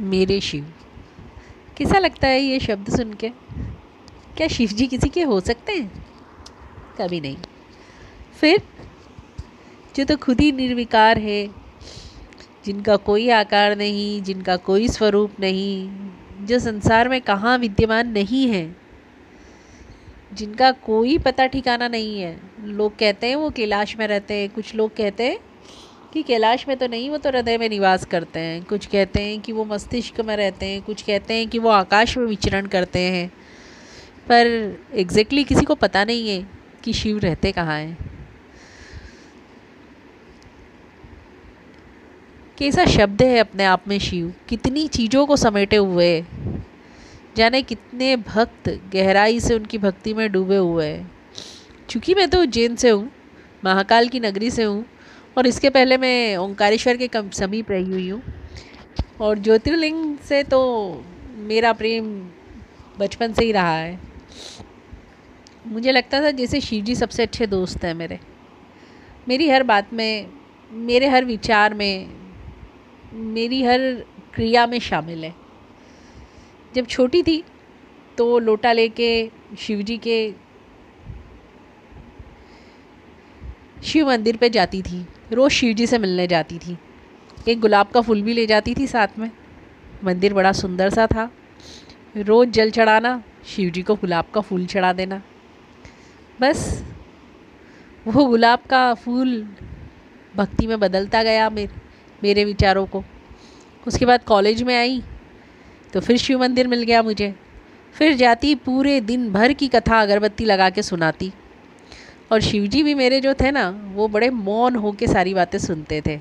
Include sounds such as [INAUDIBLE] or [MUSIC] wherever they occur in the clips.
मेरे शिव। कैसा लगता है ये शब्द सुन के? क्या शिव जी किसी के हो सकते हैं? कभी नहीं। फिर, जो तो खुद ही निर्विकार है, जिनका कोई आकार नहीं, जिनका कोई स्वरूप नहीं, जो संसार में कहाँ विद्यमान नहीं है, जिनका कोई पता ठिकाना नहीं है। लोग कहते हैं वो कैलाश में रहते हैं, कुछ लोग कहते हैं कि कैलाश में तो नहीं, वो तो हृदय में निवास करते हैं। कुछ कहते हैं कि वो मस्तिष्क में रहते हैं, कुछ कहते हैं कि वो आकाश में विचरण करते हैं। पर एग्जैक्टली किसी को पता नहीं है कि शिव रहते कहाँ हैं। कैसा शब्द है अपने आप में शिव? कितनी चीज़ों को समेटे हुए जाने कितने भक्त गहराई से उनकी भक्ति में डूबे हुए हैं। चूँकि मैं तो उज्जैन से हूँ, महाकाल की नगरी से हूँ और इसके पहले मैं ओंकारेश्वर के कम समीप रही हुई हूँ। और ज्योतिर्लिंग से तो मेरा प्रेम बचपन से ही रहा है। मुझे लगता था जैसे शिव जी सबसे अच्छे दोस्त हैं मेरे। मेरी हर बात में, मेरे हर विचार में, मेरी हर क्रिया में शामिल है। जब छोटी थी तो लोटा लेके शिव जी के शिव मंदिर पे जाती थी। रोज़ शिव जी से मिलने जाती थी। एक गुलाब का फूल भी ले जाती थी साथ में। मंदिर बड़ा सुंदर सा था। रोज़ जल चढ़ाना शिव जी को गुलाब का फूल चढ़ा देना। बस, वो गुलाब का फूल भक्ति में बदलता गया मेरे मेरे विचारों को। उसके बाद कॉलेज में आई तो फिर शिव मंदिर मिल गया मुझे। फिर जाती पूरे दिन भर की कथा अगरबत्ती लगा के सुनाती। और शिवजी भी मेरे जो थे ना, वो बड़े मौन हो के सारी बातें सुनते थे।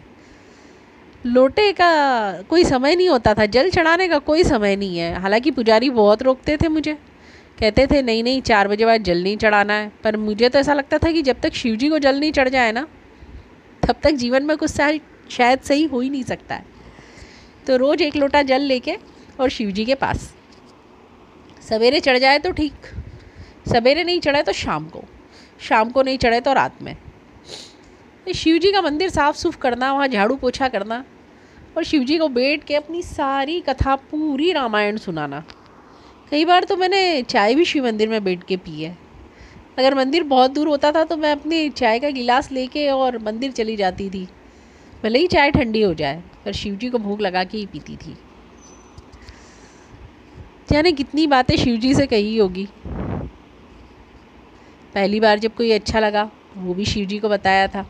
लोटे का कोई समय नहीं होता था, जल चढ़ाने का कोई समय नहीं है। हालाँकि पुजारी बहुत रोकते थे मुझे। कहते थे, नहीं नहीं, चार बजे बाद जल नहीं चढ़ाना है। पर मुझे तो ऐसा लगता था कि जब तक शिव जी को जल नहीं चढ़ जाए ना, तब तक जीवन में कुछ शायद सही हो ही नहीं सकता है। तो रोज़ एक लोटा जल लेके और शिव जी के पास। सवेरे चढ़ जाए तो ठीक, सवेरे नहीं चढ़ाए तो शाम को। शाम को नहीं चढ़े तो रात में। शिव जी का मंदिर साफ़ सुफ करना, वहाँ झाड़ू पोछा करना और शिव जी को बैठ के अपनी सारी कथा पूरी रामायण सुनाना। कई बार तो मैंने चाय भी शिव मंदिर में बैठ के पी है। अगर मंदिर बहुत दूर होता था तो मैं अपनी चाय का गिलास लेके और मंदिर चली जाती थी। भले ही चाय ठंडी हो जाए, पर शिव जी को भूख लगा के ही पीती थी। जाने कितनी बातें शिव जी से कही होगी। पहली बार जब कोई अच्छा लगा, वो भी शिव जी को बताया था।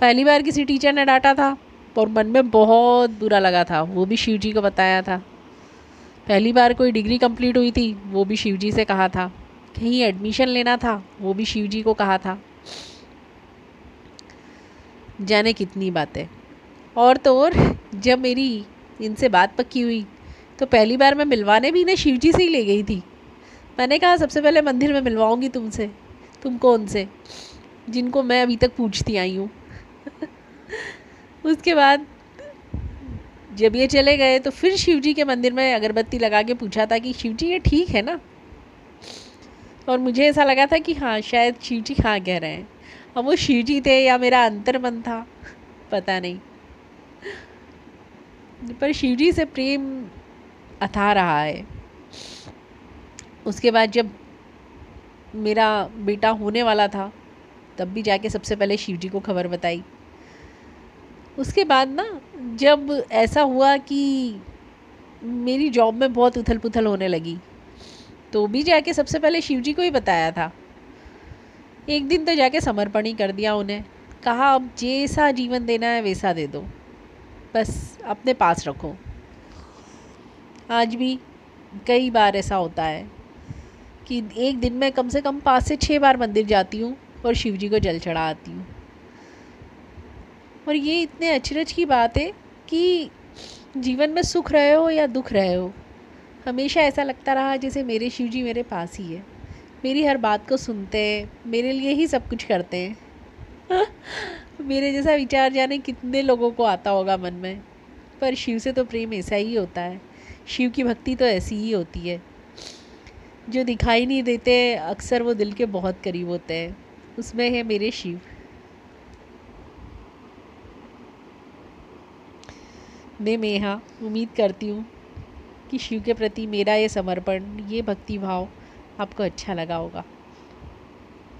पहली बार किसी टीचर ने डांटा था और मन में बहुत बुरा लगा था, वो भी शिव जी को बताया था। पहली बार कोई डिग्री कंप्लीट हुई थी, वो भी शिव जी से कहा था। कहीं एडमिशन लेना था, वो भी शिव जी को कहा था। जाने कितनी बातें। और तो और, जब मेरी इनसे बात पक्की हुई तो पहली बार मैं मिलवाने भी इन्हें शिव जी से ही ले गई थी। मैंने कहा, सबसे पहले मंदिर में मिलवाऊँगी तुमसे। तुम कौन से? जिनको मैं अभी तक पूछती आई हूँ। [LAUGHS] उसके बाद जब ये चले गए तो फिर शिव जी के मंदिर में अगरबत्ती लगा के पूछा था कि शिव जी ये ठीक है ना? और मुझे ऐसा लगा था कि हाँ शायद शिव जी हाँ कह रहे हैं। अब वो शिव जी थे या मेरा अंतर मन था, पता नहीं। पर शिव जी से प्रेम अथा रहा है। उसके बाद जब मेरा बेटा होने वाला था, तब भी जाके सबसे पहले शिव जी को खबर बताई। उसके बाद ना, जब ऐसा हुआ कि मेरी जॉब में बहुत उथल पुथल होने लगी तो भी जाके सबसे पहले शिव जी को ही बताया था। एक दिन तो जाके समर्पण ही कर दिया उन्हें। कहा, अब जैसा जीवन देना है, वैसा दे दो। बस अपने पास रखो। आज भी कई बार ऐसा होता है। कि एक दिन में कम से कम पाँच से छः बार मंदिर जाती हूँ और शिव जी को जल चढ़ा आती हूँ। और ये इतने अचरज की बात है कि जीवन में सुख रहे हो या दुख रहे हो, हमेशा ऐसा लगता रहा जैसे मेरे शिव जी मेरे पास ही है। मेरी हर बात को सुनते हैं, मेरे लिए ही सब कुछ करते हैं। [LAUGHS] मेरे जैसा विचार जाने कितने लोगों को आता होगा मन में, पर शिव से तो प्रेम ऐसा ही होता है। शिव की भक्ति तो ऐसी ही होती है। जो दिखाई नहीं देते, अक्सर वो दिल के बहुत करीब होते हैं। उसमें है मेरे शिव। मैं मेहा, उम्मीद करती हूँ कि शिव के प्रति मेरा ये समर्पण, ये भक्ति भाव आपको अच्छा लगा होगा।